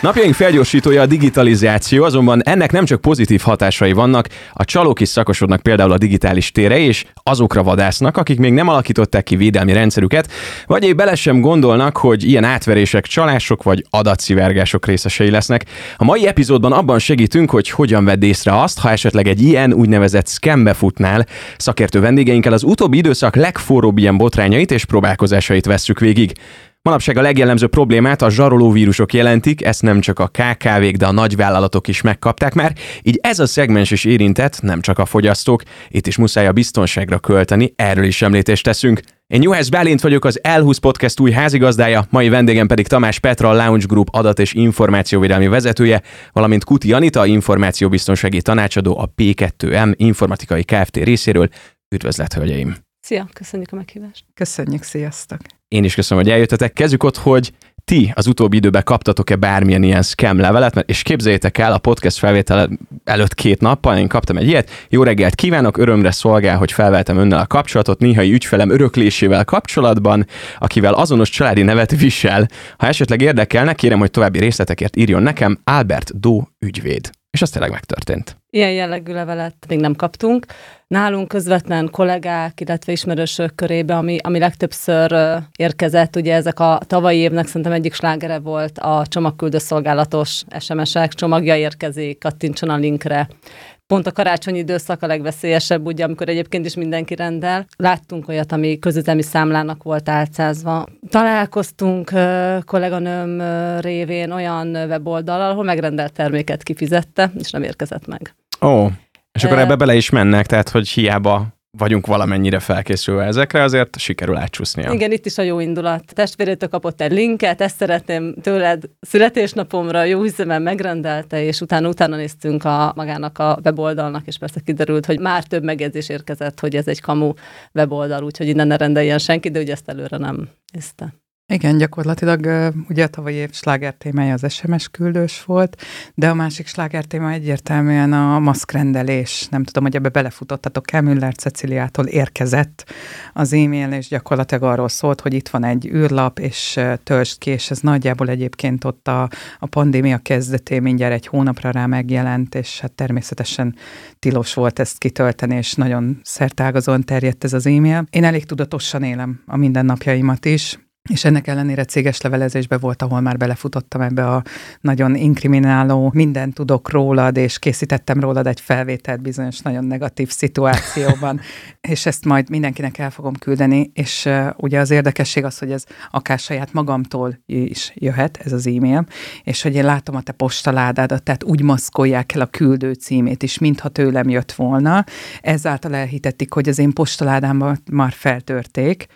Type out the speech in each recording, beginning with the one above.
Napjaink felgyorsítója a digitalizáció, azonban ennek nem csak pozitív hatásai vannak, a csalók is szakosodnak például a digitális tére, és azokra vadásznak, akik még nem alakították ki védelmi rendszerüket, vagy épp bele sem gondolnak, hogy ilyen átverések csalások vagy adatszivárgások részesei lesznek. A mai epizódban abban segítünk, hogy hogyan vedd észre azt, ha esetleg egy ilyen úgynevezett scambe futnál. Szakértő vendégeinkkel az utóbbi időszak legforróbb ilyen botrányait és próbálkozásait vesszük végig. Manapság a legjellemzőbb problémát a zsaroló vírusok jelentik, ezt nem csak a KKV-k, de a nagyvállalatok is megkapták már, így ez a szegmens is érintett, nem csak a fogyasztók, itt is muszáj a biztonságra költeni, erről is említést teszünk. Én Juhász Bálint vagyok, az L20 Podcast új házigazdája, mai vendégem pedig Tamás Petra, a Lounge Group adat- és információvédelmi vezetője, valamint Kuti Anita, információbiztonsági tanácsadó a P2M informatikai Kft. részéről. Üdvözlet, hölgyeim! Szia, köszönjük a meghívást. Köszönjük, sziasztok! Én is köszönöm, hogy eljöttetek. Kezdjük ott, hogy ti az utóbbi időben kaptatok-e bármilyen ilyen scam levelet, mert, és képzeljétek el, a podcast felvétel előtt két nappal én kaptam egy ilyet. Jó reggelt kívánok, örömre szolgál, hogy felveltem önnel a kapcsolatot néhai ügyfelem öröklésével kapcsolatban, akivel azonos családi nevet visel. Ha esetleg érdekelne, kérem, hogy további részletekért írjon nekem Albert Dó ügyvéd. És az tényleg megtörtént. Ilyen jellegű levelet még nem kaptunk. Nálunk közvetlen kollégák, illetve ismerősök körébe, ami, ami legtöbbször érkezett, ugye ezek a tavalyi évnek szerintem egyik slágere volt a csomagküldő szolgálatos SMS-ek, csomagja érkezik, kattintson a linkre. Pont a karácsonyi időszak a legveszélyesebb, ugye, amikor egyébként is mindenki rendel. Láttunk olyat, ami közüzemi számlának volt álcázva. Találkoztunk uh, kolléganőm révén olyan weboldal, ahol megrendelt terméket kifizette, és nem érkezett meg. Ó, és akkor ebbe bele is mennek, tehát hogy hiába vagyunk valamennyire felkészülve ezekre, azért sikerül átcsúsznia. Igen, itt is a jó indulat. Testvérétől kapott egy linket, ezt szeretném tőled születésnapomra, jó hiszemen megrendelte, és utána utána néztünk a magának a weboldalnak, és persze kiderült, hogy már több megjegyzés érkezett, hogy ez egy kamu weboldal, úgyhogy innen ne rendeljen senki, de ugye ezt előre nem nézte. Igen, gyakorlatilag ugye a tavalyi év sláger témája az SMS küldős volt, de a másik sláger téma egyértelműen a maszkrendelés. Nem tudom, hogy ebbe belefutottatok-e, Müller Ceciliától érkezett az e-mail, és gyakorlatilag arról szólt, hogy itt van egy űrlap, és töltsd ki, és ez nagyjából egyébként ott a, a pandémia kezdetén mindjárt egy hónapra rá megjelent, és hát természetesen tilos volt ezt kitölteni, és nagyon szertágazóan terjedt ez az e-mail. Én elég tudatosan élem a mindennapjaimat is, és ennek ellenére céges levelezésbe volt, ahol már belefutottam ebbe a nagyon inkrimináló, mindent tudok rólad, és készítettem rólad egy felvételt bizonyos nagyon negatív szituációban, és ezt majd mindenkinek el fogom küldeni, és uh, ugye az érdekesség az, hogy ez akár saját magamtól is jöhet, ez az e-mail, és hogy én látom a te postaládádat, tehát úgy maszkolják el a küldő címét is, mintha tőlem jött volna, ezáltal elhitették, hogy az én postaládámban már feltörték,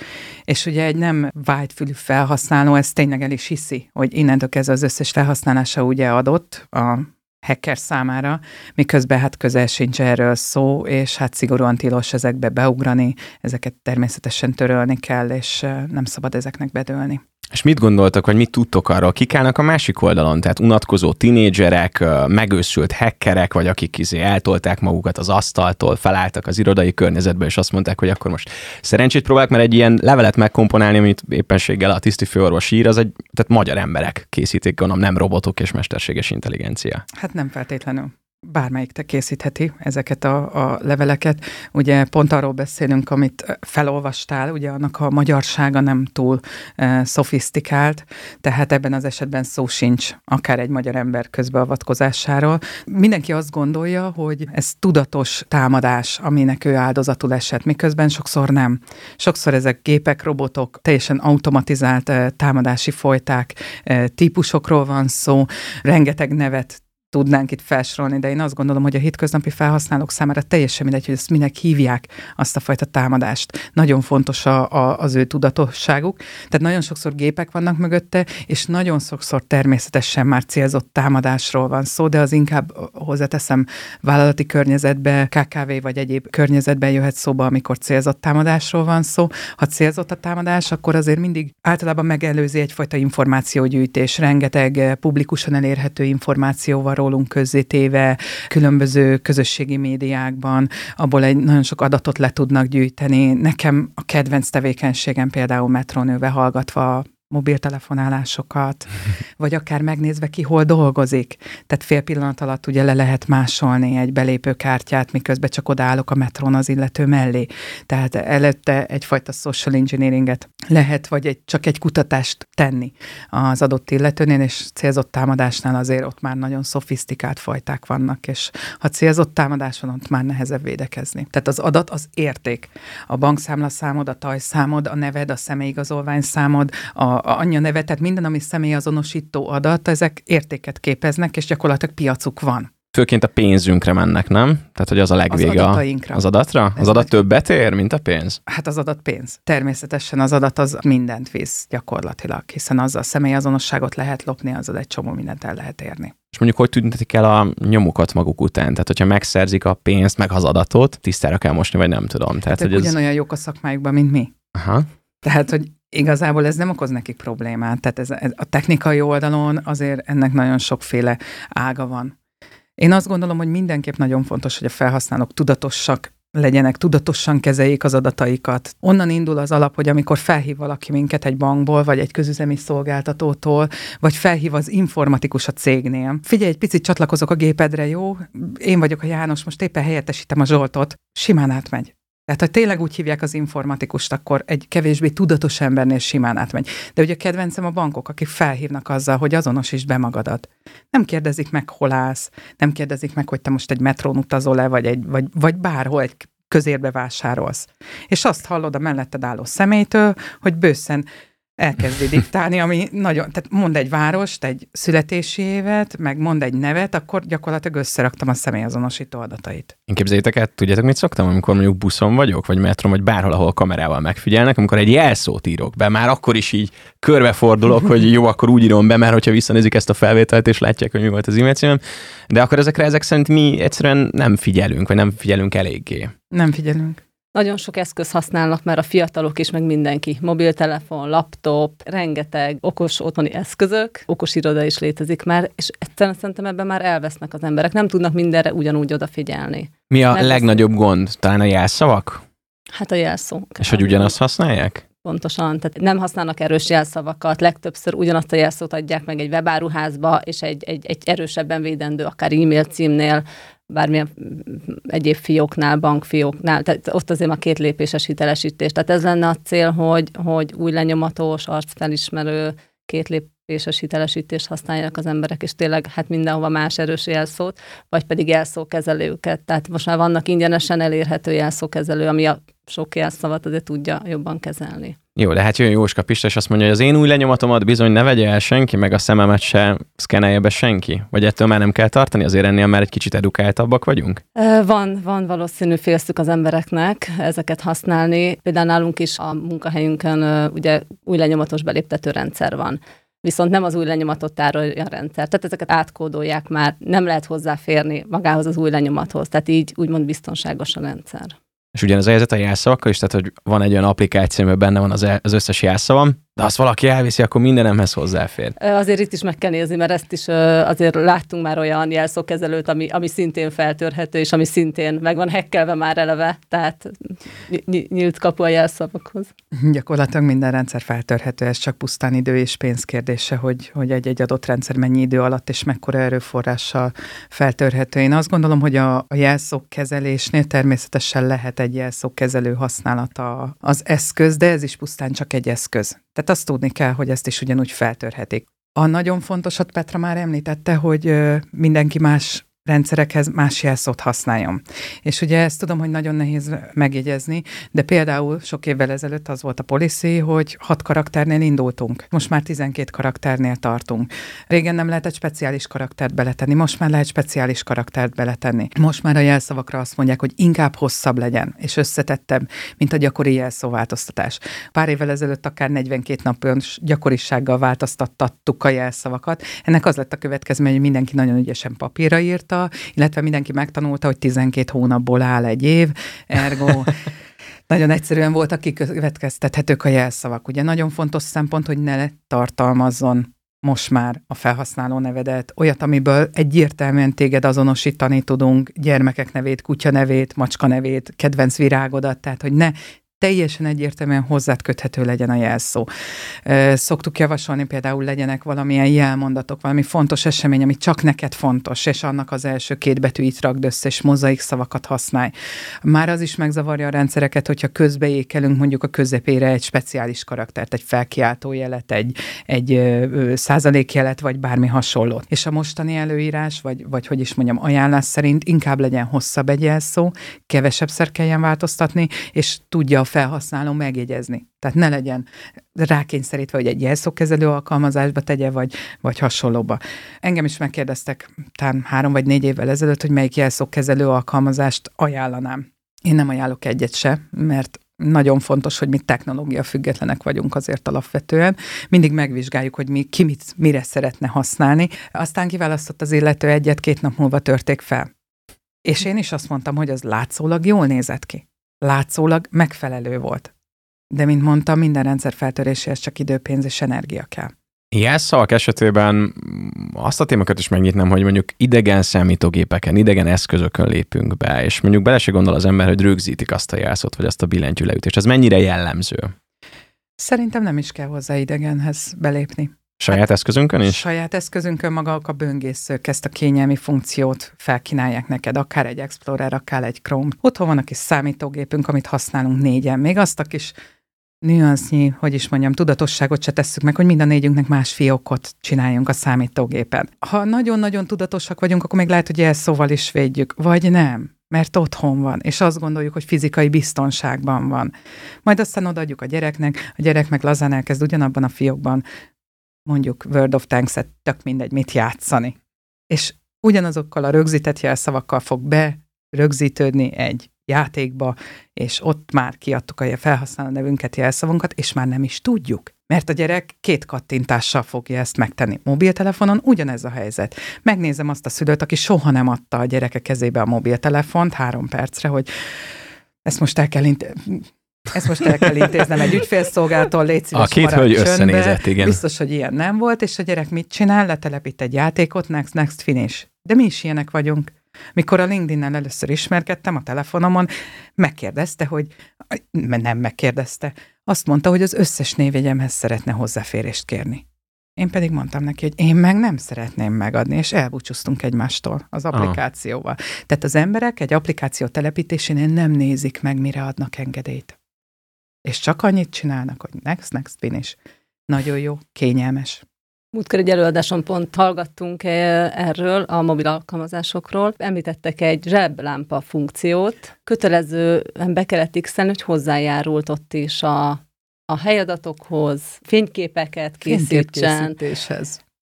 és ugye egy nem vágyfő fülű felhasználó ezt tényleg el is hiszi, hogy innentől kezdve az összes felhasználása ugye adott a hacker számára, miközben hát közel sincs erről szó, és hát szigorúan tilos ezekbe beugrani, ezeket természetesen törölni kell, és nem szabad ezeknek bedőlni. És mit gondoltak, vagy mit tudtok arról, kik állnak a másik oldalon? Tehát unatkozó tinédzserek, megőszült hackerek, vagy akik izé eltolták magukat az asztaltól, felálltak az irodai környezetbe, és azt mondták, hogy akkor most szerencsét próbálják, mert egy ilyen levelet megkomponálni, amit éppenséggel a tiszti főorvos ír, az egy, tehát magyar emberek készítik, gondolom, nem robotok és mesterséges intelligencia. Hát nem feltétlenül bármelyik te készítheti ezeket a, a leveleket. Ugye pont arról beszélünk, amit felolvastál, ugye annak a magyarsága nem túl e, szofisztikált, tehát ebben az esetben szó sincs akár egy magyar ember közbeavatkozásáról. Mindenki azt gondolja, hogy ez tudatos támadás, aminek ő áldozatul esett, miközben sokszor nem. Sokszor ezek gépek, robotok, teljesen automatizált e, támadási folyták, e, típusokról van szó, rengeteg nevet tudnánk itt felsorolni, de én azt gondolom, hogy a hétköznapi felhasználók számára teljesen mindegy, hogy ezt minek hívják azt a fajta támadást. Nagyon fontos a, a, az ő tudatosságuk. Tehát nagyon sokszor gépek vannak mögötte, és nagyon sokszor természetesen már célzott támadásról van szó, de az inkább hozzáteszem vállalati környezetbe, KKV vagy egyéb környezetben jöhet szóba, amikor célzott támadásról van szó. Ha célzott a támadás, akkor azért mindig általában megelőzi egyfajta információgyűjtés, rengeteg publikusan elérhető információval rólunk közzétéve, különböző közösségi médiákban, abból egy nagyon sok adatot le tudnak gyűjteni. Nekem a kedvenc tevékenységem például metronőve hallgatva mobiltelefonálásokat, vagy akár megnézve ki hol dolgozik. Tehát fél pillanat alatt ugye le lehet másolni egy belépőkártyát, miközben csak odaállok a metrón az illető mellé. Tehát előtte egyfajta social engineeringet lehet, vagy egy, csak egy kutatást tenni az adott illetőnél, és célzott támadásnál azért ott már nagyon szofisztikált fajták vannak, és ha célzott támadás van, ott már nehezebb védekezni. Tehát az adat az érték. A bankszámlaszámod, a tajszámod, a neved, a személyigazolvány számod, a, anyja neve, tehát minden, ami személyazonosító adat, ezek értéket képeznek, és gyakorlatilag piacuk van. Főként a pénzünkre mennek, nem? Tehát, hogy az a legvége. Az Az adatra? Az adat többet ér, mint a pénz? Hát az adat pénz. Természetesen az adat az mindent visz gyakorlatilag, hiszen azzal a személyazonosságot lehet lopni, azzal egy csomó mindent el lehet érni. És mondjuk, hogy tüntetik el a nyomukat maguk után? Tehát, hogyha megszerzik a pénzt, meg az adatot, tisztára kell mosni, vagy nem tudom. Tehát, hát hogy ugyanolyan ez... jók a szakmájukban, mint mi. Aha. Tehát, hogy igazából ez nem okoz nekik problémát. Tehát ez, ez a technikai oldalon azért ennek nagyon sokféle ága van. Én azt gondolom, hogy mindenképp nagyon fontos, hogy a felhasználók tudatosak legyenek, tudatosan kezeljék az adataikat. Onnan indul az alap, hogy amikor felhív valaki minket egy bankból, vagy egy közüzemi szolgáltatótól, vagy felhív az informatikus a cégnél. Figyelj, egy picit csatlakozok a gépedre, jó? Én vagyok a János, most éppen helyettesítem a Zsoltot. Simán átmegy. Tehát, ha tényleg úgy hívják az informatikust, akkor egy kevésbé tudatos embernél simán átmegy. De ugye kedvencem a bankok, akik felhívnak azzal, hogy azonosítsd be magadat. Nem kérdezik meg, hol állsz, nem kérdezik meg, hogy te most egy metrón utazol-e, vagy, egy, vagy, vagy bárhol egy közérbe vásárolsz. És azt hallod a melletted álló személytől, hogy bőszen elkezdi diktálni, ami nagyon, tehát mond egy várost, egy születési évet, meg mond egy nevet, akkor gyakorlatilag összeraktam a személyazonosító adatait. Én képzeljétek el, tudjátok, mit szoktam, amikor mondjuk buszon vagyok, vagy metron, vagy bárhol, ahol kamerával megfigyelnek, amikor egy jelszót írok be, már akkor is így körbefordulok, hogy jó, akkor úgy írom be, mert hogyha visszanézik ezt a felvételt, és látják, hogy mi volt az e címem, de akkor ezekre ezek szerint mi egyszerűen nem figyelünk, vagy nem figyelünk eléggé. Nem figyelünk. Nagyon sok eszköz használnak már a fiatalok is, meg mindenki. Mobiltelefon, laptop, rengeteg okos otthoni eszközök, okos iroda is létezik már, és egyszerűen szerintem ebben már elvesznek az emberek. Nem tudnak mindenre ugyanúgy odafigyelni. Mi a Nem legnagyobb vesznek. gond? Talán a jelszavak? Hát a jelszó. És hogy ugyanazt használják? Pontosan, tehát nem használnak erős jelszavakat, legtöbbször ugyanazt a jelszót adják meg egy webáruházba, és egy, egy, egy erősebben védendő, akár e-mail címnél, bármilyen egyéb fióknál, bankfióknál, tehát ott azért a két lépéses hitelesítés. Tehát ez lenne a cél, hogy, hogy új lenyomatos, arcfelismerő, két lépéses hitelesítést használják az emberek, és tényleg hát mindenhova más erős jelszót, vagy pedig jelszókezelőket. Tehát most már vannak ingyenesen elérhető jelszókezelő, ami a sok jelszavat azért tudja jobban kezelni. Jó, de hát jön Jóska Pista, és azt mondja, hogy az én új lenyomatomat bizony ne vegye el senki, meg a szememet se szkenelje be senki. Vagy ettől már nem kell tartani, azért ennél már egy kicsit edukáltabbak vagyunk? Van, van valószínű félszük az embereknek ezeket használni. Például nálunk is a munkahelyünkön ugye új lenyomatos beléptető rendszer van viszont nem az új lenyomatot tárolja a rendszer. Tehát ezeket átkódolják már, nem lehet hozzáférni magához az új lenyomathoz, tehát így úgymond biztonságos a rendszer. És ugyanez a helyzet a jelszavakkal is, tehát hogy van egy olyan applikáció, benne van az, e- az összes jelszavam, de azt valaki elviszi, akkor mindenemhez hozzáfér. Azért itt is meg kell nézni, mert ezt is azért láttunk már olyan jelszókezelőt, ami, ami szintén feltörhető, és ami szintén meg van hekkelve már eleve, tehát nyílt kapu a jelszavakhoz. Gyakorlatilag minden rendszer feltörhető, ez csak pusztán idő és pénz kérdése, hogy, hogy egy-egy adott rendszer mennyi idő alatt és mekkora erőforrással feltörhető. Én azt gondolom, hogy a, a jelszókezelésnél természetesen lehet egy jelszókezelő használata az eszköz, de ez is pusztán csak egy eszköz. Tehát azt tudni kell, hogy ezt is ugyanúgy feltörhetik. A nagyon fontosat Petra már említette, hogy mindenki más rendszerekhez más jelszót használjon. És ugye ezt tudom, hogy nagyon nehéz megjegyezni, de például sok évvel ezelőtt az volt a policy, hogy hat karakternél indultunk. Most már 12 karakternél tartunk. Régen nem lehetett speciális karaktert beletenni, most már lehet speciális karaktert beletenni. Most már a jelszavakra azt mondják, hogy inkább hosszabb legyen, és összetettebb, mint a gyakori jelszóváltoztatás. Pár évvel ezelőtt akár 42 napon gyakorisággal változtattattuk a jelszavakat. Ennek az lett a következmény, hogy mindenki nagyon ügyesen papírra írt, megtanulta, illetve mindenki megtanulta, hogy 12 hónapból áll egy év, ergo nagyon egyszerűen voltak kikövetkeztethetők a jelszavak. Ugye nagyon fontos szempont, hogy ne tartalmazzon most már a felhasználó nevedet, olyat, amiből egyértelműen téged azonosítani tudunk, gyermekek nevét, kutya nevét, macska nevét, kedvenc virágodat, tehát hogy ne teljesen egyértelműen hozzád köthető legyen a jelszó. Szoktuk javasolni például legyenek valamilyen jelmondatok, valami fontos esemény, ami csak neked fontos, és annak az első két betűit rakd össze, és mozaik szavakat használj. Már az is megzavarja a rendszereket, hogyha közbeékelünk mondjuk a közepére egy speciális karaktert, egy felkiáltó jelet, egy, egy százalékjelet, vagy bármi hasonlót. És a mostani előírás, vagy, vagy hogy is mondjam, ajánlás szerint inkább legyen hosszabb egy jelszó, kevesebbszer kelljen változtatni, és tudja a felhasználó megjegyezni. Tehát ne legyen rákényszerítve, hogy egy jelszókezelő alkalmazásba tegye, vagy, vagy hasonlóba. Engem is megkérdeztek talán három vagy négy évvel ezelőtt, hogy melyik jelszókezelő alkalmazást ajánlanám. Én nem ajánlok egyet se, mert nagyon fontos, hogy mi technológia függetlenek vagyunk azért alapvetően. Mindig megvizsgáljuk, hogy mi, ki mit, mire szeretne használni. Aztán kiválasztott az illető egyet, két nap múlva törték fel. És én is azt mondtam, hogy az látszólag jól nézett ki látszólag megfelelő volt. De, mint mondtam, minden rendszer feltöréséhez csak idő, pénz és energia kell. Jelszavak esetében azt a témakört is megnyitnám, hogy mondjuk idegen számítógépeken, idegen eszközökön lépünk be, és mondjuk bele se gondol az ember, hogy rögzítik azt a jelszót, vagy azt a billentyűleütést. Ez mennyire jellemző? Szerintem nem is kell hozzá idegenhez belépni. Saját hát, eszközünkön is? Saját eszközünkön maga a böngészők ezt a kényelmi funkciót felkínálják neked, akár egy Explorer, akár egy Chrome. Otthon van a kis számítógépünk, amit használunk négyen. Még azt a kis nüansznyi, hogy is mondjam, tudatosságot se tesszük meg, hogy mind a négyünknek más fiókot csináljunk a számítógépen. Ha nagyon-nagyon tudatosak vagyunk, akkor még lehet, hogy jelszóval is védjük, vagy nem mert otthon van, és azt gondoljuk, hogy fizikai biztonságban van. Majd aztán odaadjuk a gyereknek, a gyerek meg lazán elkezd ugyanabban a fiókban mondjuk World of Tanks-et, tök mindegy, mit játszani. És ugyanazokkal a rögzített jelszavakkal fog be rögzítődni egy játékba, és ott már kiadtuk a felhasználó nevünket, jelszavunkat, és már nem is tudjuk. Mert a gyerek két kattintással fogja ezt megtenni. Mobiltelefonon ugyanez a helyzet. Megnézem azt a szülőt, aki soha nem adta a gyereke kezébe a mobiltelefont három percre, hogy ezt most el kell ezt most el kell intéznem egy ügyfélszolgáltól, légy szíves, A két hölgy összenézett, igen. Biztos, hogy ilyen nem volt, és a gyerek mit csinál? Letelepít egy játékot, next, next, finish. De mi is ilyenek vagyunk. Mikor a LinkedIn-nel először ismerkedtem a telefonomon, megkérdezte, hogy nem megkérdezte, azt mondta, hogy az összes névjegyemhez szeretne hozzáférést kérni. Én pedig mondtam neki, hogy én meg nem szeretném megadni, és elbúcsúztunk egymástól az applikációval. Aha. Tehát az emberek egy applikáció telepítésénél nem nézik meg, mire adnak engedélyt és csak annyit csinálnak, hogy next, next finish. Nagyon jó, kényelmes. Múltkor egy előadáson pont hallgattunk eh, erről, a mobil alkalmazásokról. Említettek egy zseblámpa funkciót. Kötelezően be kellett x hogy hozzájárult ott is a, a helyadatokhoz, fényképeket készítsen.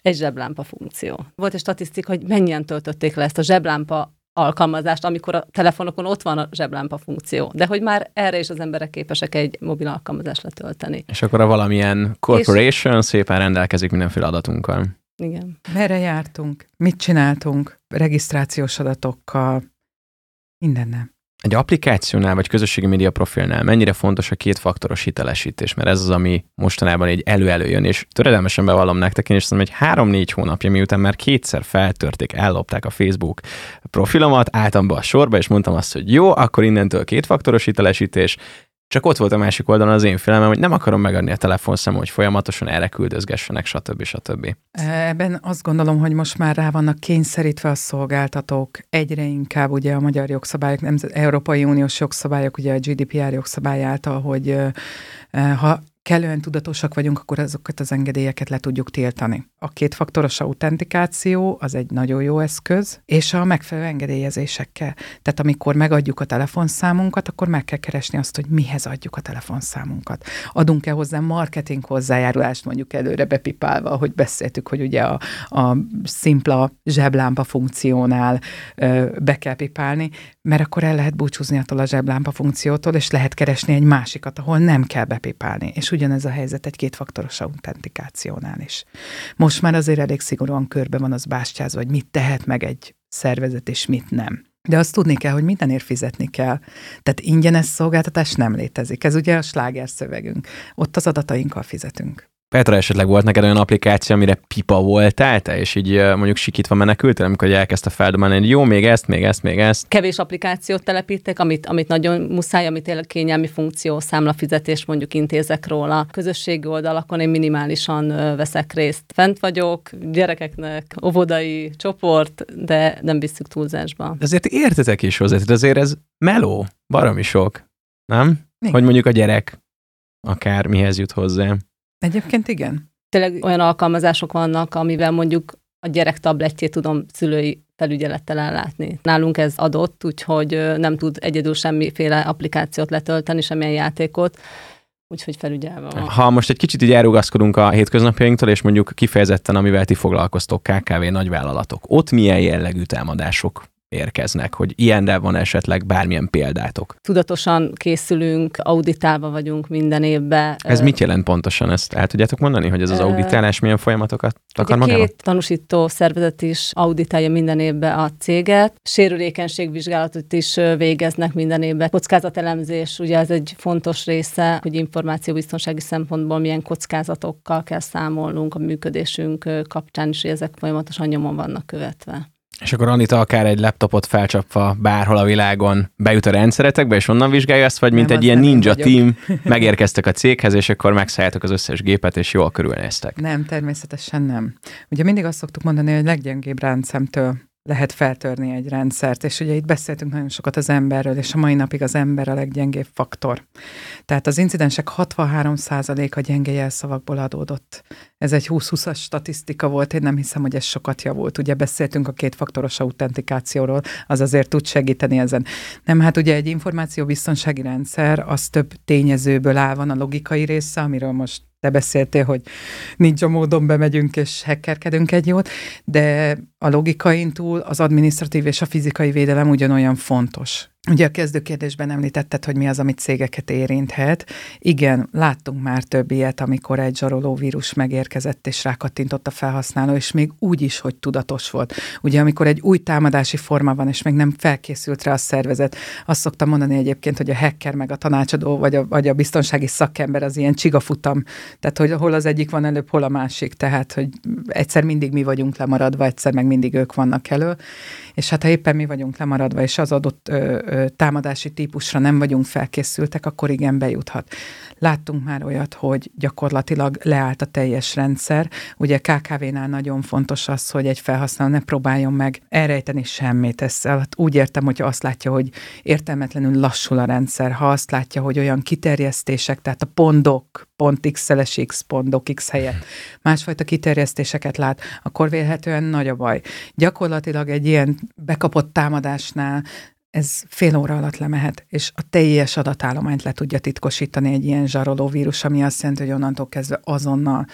Egy zseblámpa funkció. Volt egy statisztika, hogy mennyien töltötték le ezt a zseblámpa alkalmazást, amikor a telefonokon ott van a zseblámpa funkció, de hogy már erre is az emberek képesek egy mobil alkalmazást letölteni. És akkor a valamilyen corporation és... szépen rendelkezik mindenféle adatunkkal. Igen. Merre jártunk? Mit csináltunk? Regisztrációs adatokkal? Mindennel egy applikációnál vagy közösségi média profilnál mennyire fontos a kétfaktoros hitelesítés, mert ez az, ami mostanában egy elő jön, és töredelmesen bevallom nektek, én is szerintem egy három-négy hónapja, miután már kétszer feltörték, ellopták a Facebook profilomat, álltam be a sorba, és mondtam azt, hogy jó, akkor innentől kétfaktoros hitelesítés, csak ott volt a másik oldalon az én filmem, hogy nem akarom megadni a telefonszem, hogy folyamatosan erre küldözgessenek, stb. stb. Ebben azt gondolom, hogy most már rá vannak kényszerítve a szolgáltatók egyre inkább ugye a magyar jogszabályok, nem, Európai Uniós jogszabályok, ugye a GDPR jogszabály által, hogy ha kellően tudatosak vagyunk, akkor azokat az engedélyeket le tudjuk tiltani. A kétfaktoros autentikáció az egy nagyon jó eszköz, és a megfelelő engedélyezésekkel. Tehát amikor megadjuk a telefonszámunkat, akkor meg kell keresni azt, hogy mihez adjuk a telefonszámunkat. Adunk-e hozzá marketing hozzájárulást mondjuk előre bepipálva, hogy beszéltük, hogy ugye a, a szimpla zseblámpa funkciónál be kell pipálni, mert akkor el lehet búcsúzni attól a zseblámpa funkciótól, és lehet keresni egy másikat, ahol nem kell bepipálni. És ugyanez a helyzet egy kétfaktoros autentikációnál is. Most már azért elég szigorúan körbe van az bástyázva, hogy mit tehet meg egy szervezet, és mit nem. De azt tudni kell, hogy mindenért fizetni kell. Tehát ingyenes szolgáltatás nem létezik. Ez ugye a sláger szövegünk. Ott az adatainkkal fizetünk. Petra, esetleg volt neked olyan applikáció, amire pipa voltál te, és így mondjuk sikítva menekültél, amikor elkezdte feldobálni, hogy jó, még ezt, még ezt, még ezt. Kevés applikációt telepítek, amit, amit nagyon muszáj, amit tényleg kényelmi funkció, számlafizetés mondjuk intézek róla. Közösségi oldalakon én minimálisan veszek részt. Fent vagyok, gyerekeknek óvodai csoport, de nem visszük túlzásba. Azért értetek is hozzá, de azért ez meló, baromi sok, nem? Igen. Hogy mondjuk a gyerek akár mihez jut hozzá. Egyébként igen. Tényleg olyan alkalmazások vannak, amivel mondjuk a gyerek tabletjét tudom szülői felügyelettel ellátni. Nálunk ez adott, úgyhogy nem tud egyedül semmiféle applikációt letölteni, semmilyen játékot, úgyhogy felügyelve van. Ha most egy kicsit így elrugaszkodunk a hétköznapjainktól, és mondjuk kifejezetten, amivel ti foglalkoztok, KKV nagyvállalatok, ott milyen jellegű támadások érkeznek, hogy ilyenre van esetleg bármilyen példátok. Tudatosan készülünk, auditálva vagyunk minden évben. Ez mit jelent pontosan? Ezt el tudjátok mondani, hogy ez az auditálás milyen folyamatokat akar Ugye magába? két tanúsító szervezet is auditálja minden évben a céget, sérülékenységvizsgálatot is végeznek minden évben. Kockázatelemzés, ugye ez egy fontos része, hogy információbiztonsági szempontból milyen kockázatokkal kell számolnunk a működésünk kapcsán hogy ezek folyamatosan nyomon vannak követve. És akkor Anita akár egy laptopot felcsapva bárhol a világon bejut a rendszeretekbe, és onnan vizsgálja ezt, vagy mint Nem, egy ilyen ninja vagyok. team, megérkeztek a céghez, és akkor megszálljátok az összes gépet, és jól körülnéztek. Nem, természetesen nem. Ugye mindig azt szoktuk mondani, hogy leggyengébb ráncemtől lehet feltörni egy rendszert, és ugye itt beszéltünk nagyon sokat az emberről, és a mai napig az ember a leggyengébb faktor. Tehát az incidensek 63%-a gyenge jelszavakból adódott. Ez egy 20-20-as statisztika volt, én nem hiszem, hogy ez sokat javult. Ugye beszéltünk a kétfaktoros autentikációról, az azért tud segíteni ezen. Nem, hát ugye egy információbiztonsági rendszer, az több tényezőből áll, van a logikai része, amiről most te beszéltél, hogy nincs a módon bemegyünk és hackerkedünk egy jót, de a logikain túl az administratív és a fizikai védelem ugyanolyan fontos. Ugye a kezdőkérdésben említetted, hogy mi az, amit cégeket érinthet. Igen, láttunk már több ilyet, amikor egy zsaroló vírus megérkezett és rákattintott a felhasználó, és még úgy is, hogy tudatos volt. Ugye amikor egy új támadási forma van, és még nem felkészült rá a szervezet, azt szoktam mondani egyébként, hogy a hacker meg a tanácsadó, vagy a, vagy a biztonsági szakember az ilyen csigafutam. Tehát, hogy hol az egyik van előbb, hol a másik. Tehát, hogy egyszer mindig mi vagyunk lemaradva, egyszer meg mindig ők vannak elő. És hát ha éppen mi vagyunk lemaradva, és az adott támadási típusra nem vagyunk felkészültek, akkor igen, bejuthat. Láttunk már olyat, hogy gyakorlatilag leállt a teljes rendszer. Ugye KKV-nál nagyon fontos az, hogy egy felhasználó ne próbáljon meg elrejteni semmit. Ezt alatt úgy értem, hogy azt látja, hogy értelmetlenül lassul a rendszer, ha azt látja, hogy olyan kiterjesztések, tehát a pondok, pont x-szeles x, pondok x helyett másfajta kiterjesztéseket lát, akkor vélhetően nagy a baj. Gyakorlatilag egy ilyen bekapott támadásnál ez fél óra alatt lemehet, és a teljes adatállományt le tudja titkosítani egy ilyen zsaroló vírus, ami azt jelenti, hogy onnantól kezdve azonnal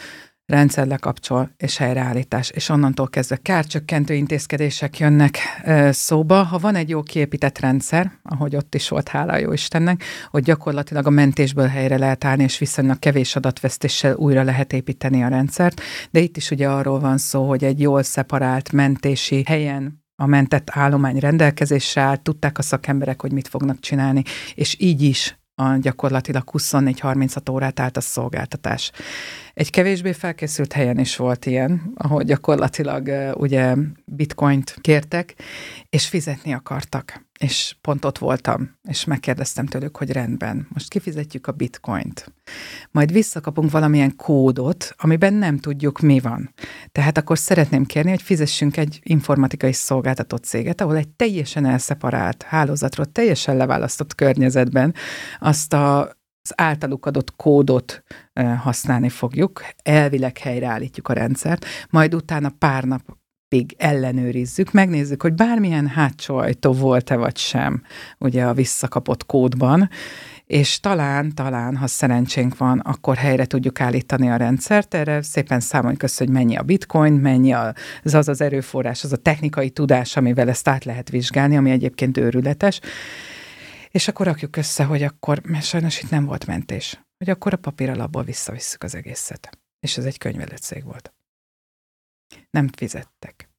rendszer lekapcsol és helyreállítás, és onnantól kezdve kárcsökkentő intézkedések jönnek ö, szóba. Ha van egy jó kiépített rendszer, ahogy ott is volt, hála jó Istennek, hogy gyakorlatilag a mentésből helyre lehet állni, és viszonylag kevés adatvesztéssel újra lehet építeni a rendszert, de itt is ugye arról van szó, hogy egy jól szeparált mentési helyen a mentett állomány rendelkezésre állt, tudták a szakemberek, hogy mit fognak csinálni, és így is a gyakorlatilag 24-36 órát állt a szolgáltatás. Egy kevésbé felkészült helyen is volt ilyen, ahol gyakorlatilag ugye bitcoint kértek, és fizetni akartak. És pont ott voltam, és megkérdeztem tőlük, hogy rendben, most kifizetjük a bitcoint. Majd visszakapunk valamilyen kódot, amiben nem tudjuk, mi van. Tehát akkor szeretném kérni, hogy fizessünk egy informatikai szolgáltató céget, ahol egy teljesen elszeparált hálózatról, teljesen leválasztott környezetben azt a az általuk adott kódot használni fogjuk, elvileg helyreállítjuk a rendszert, majd utána pár napig ellenőrizzük, megnézzük, hogy bármilyen hátsó ajtó volt-e vagy sem, ugye a visszakapott kódban, és talán, talán, ha szerencsénk van, akkor helyre tudjuk állítani a rendszert. Erre szépen számoljuk össze, hogy mennyi a bitcoin, mennyi az az, az erőforrás, az a technikai tudás, amivel ezt át lehet vizsgálni, ami egyébként őrületes. És akkor rakjuk össze, hogy akkor, mert sajnos itt nem volt mentés, hogy akkor a papíralapból visszavisszük az egészet. És ez egy könyvelőcég volt. Nem fizettek.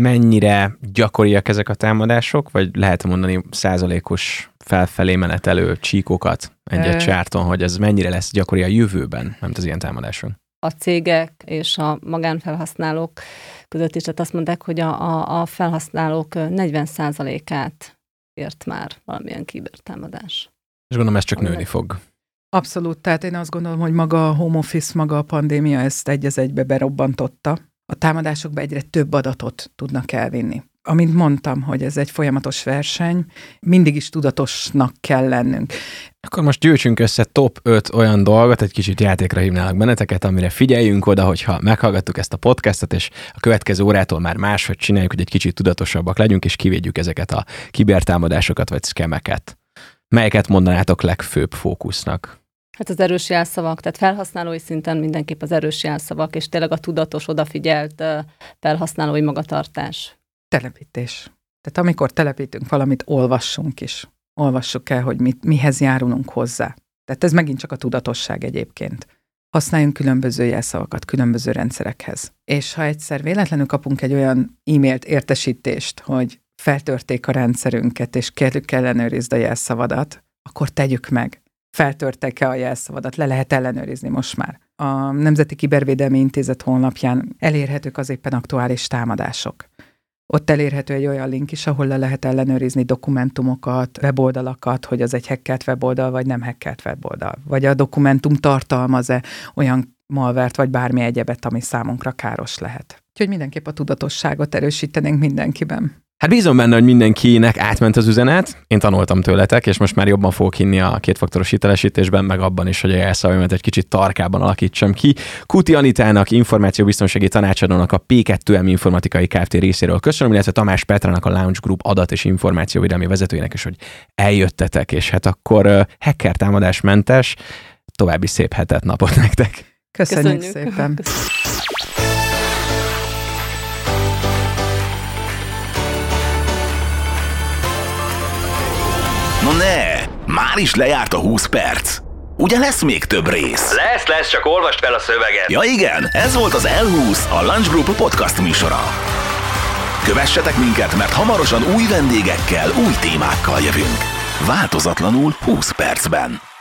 Mennyire gyakoriak ezek a támadások, vagy lehet mondani százalékos felfelé menetelő csíkokat egy-egy csárton, hogy ez mennyire lesz gyakori a jövőben, nem az ilyen támadások? A cégek és a magánfelhasználók között is, tehát azt mondták, hogy a, a, a felhasználók 40%-át ért már valamilyen kibertámadás. És gondolom ez csak nőni fog. Abszolút, tehát én azt gondolom, hogy maga a home office, maga a pandémia ezt egy az egybe berobbantotta. A támadásokba egyre több adatot tudnak elvinni amint mondtam, hogy ez egy folyamatos verseny, mindig is tudatosnak kell lennünk. Akkor most gyűjtsünk össze top 5 olyan dolgot, egy kicsit játékra hívnálak benneteket, amire figyeljünk oda, hogyha meghallgattuk ezt a podcastot, és a következő órától már máshogy csináljuk, hogy egy kicsit tudatosabbak legyünk, és kivédjük ezeket a kibertámadásokat vagy szkemeket. Melyeket mondanátok legfőbb fókusznak? Hát az erős jelszavak, tehát felhasználói szinten mindenképp az erős jelszavak, és tényleg a tudatos, odafigyelt felhasználói magatartás. Telepítés. Tehát amikor telepítünk valamit, olvassunk is. Olvassuk el, hogy mit, mihez járulunk hozzá. Tehát ez megint csak a tudatosság egyébként. Használjunk különböző jelszavakat különböző rendszerekhez. És ha egyszer véletlenül kapunk egy olyan e-mailt értesítést, hogy feltörték a rendszerünket, és kérjük ellenőrizd a jelszavadat, akkor tegyük meg. Feltörtek-e a jelszavadat? Le lehet ellenőrizni most már. A Nemzeti Kibervédelmi Intézet honlapján elérhetők az éppen aktuális támadások. Ott elérhető egy olyan link is, ahol le lehet ellenőrizni dokumentumokat, weboldalakat, hogy az egy hackelt weboldal, vagy nem hackelt weboldal. Vagy a dokumentum tartalmaz-e olyan malvert, vagy bármi egyebet, ami számunkra káros lehet. Úgyhogy mindenképp a tudatosságot erősítenénk mindenkiben. Hát bízom benne, hogy mindenkinek átment az üzenet. Én tanultam tőletek, és most már jobban fogok hinni a kétfaktoros hitelesítésben, meg abban is, hogy a jelszavamat egy kicsit tarkában alakítsam ki. Kuti Anitának, információbiztonsági tanácsadónak a P2M informatikai Kft. részéről köszönöm, illetve Tamás Petrának a Launch Group adat és információvédelmi vezetőjének is, hogy eljöttetek, és hát akkor uh, hacker támadásmentes, további szép hetet, napot nektek. Köszönjük, Köszönjük. szépen. Köszönjük. Már is lejárt a 20 perc. Ugye lesz még több rész? Lesz, lesz, csak olvast fel a szöveget. Ja igen, ez volt az L20, a Lunch Group podcast műsora. Kövessetek minket, mert hamarosan új vendégekkel, új témákkal jövünk. Változatlanul 20 percben.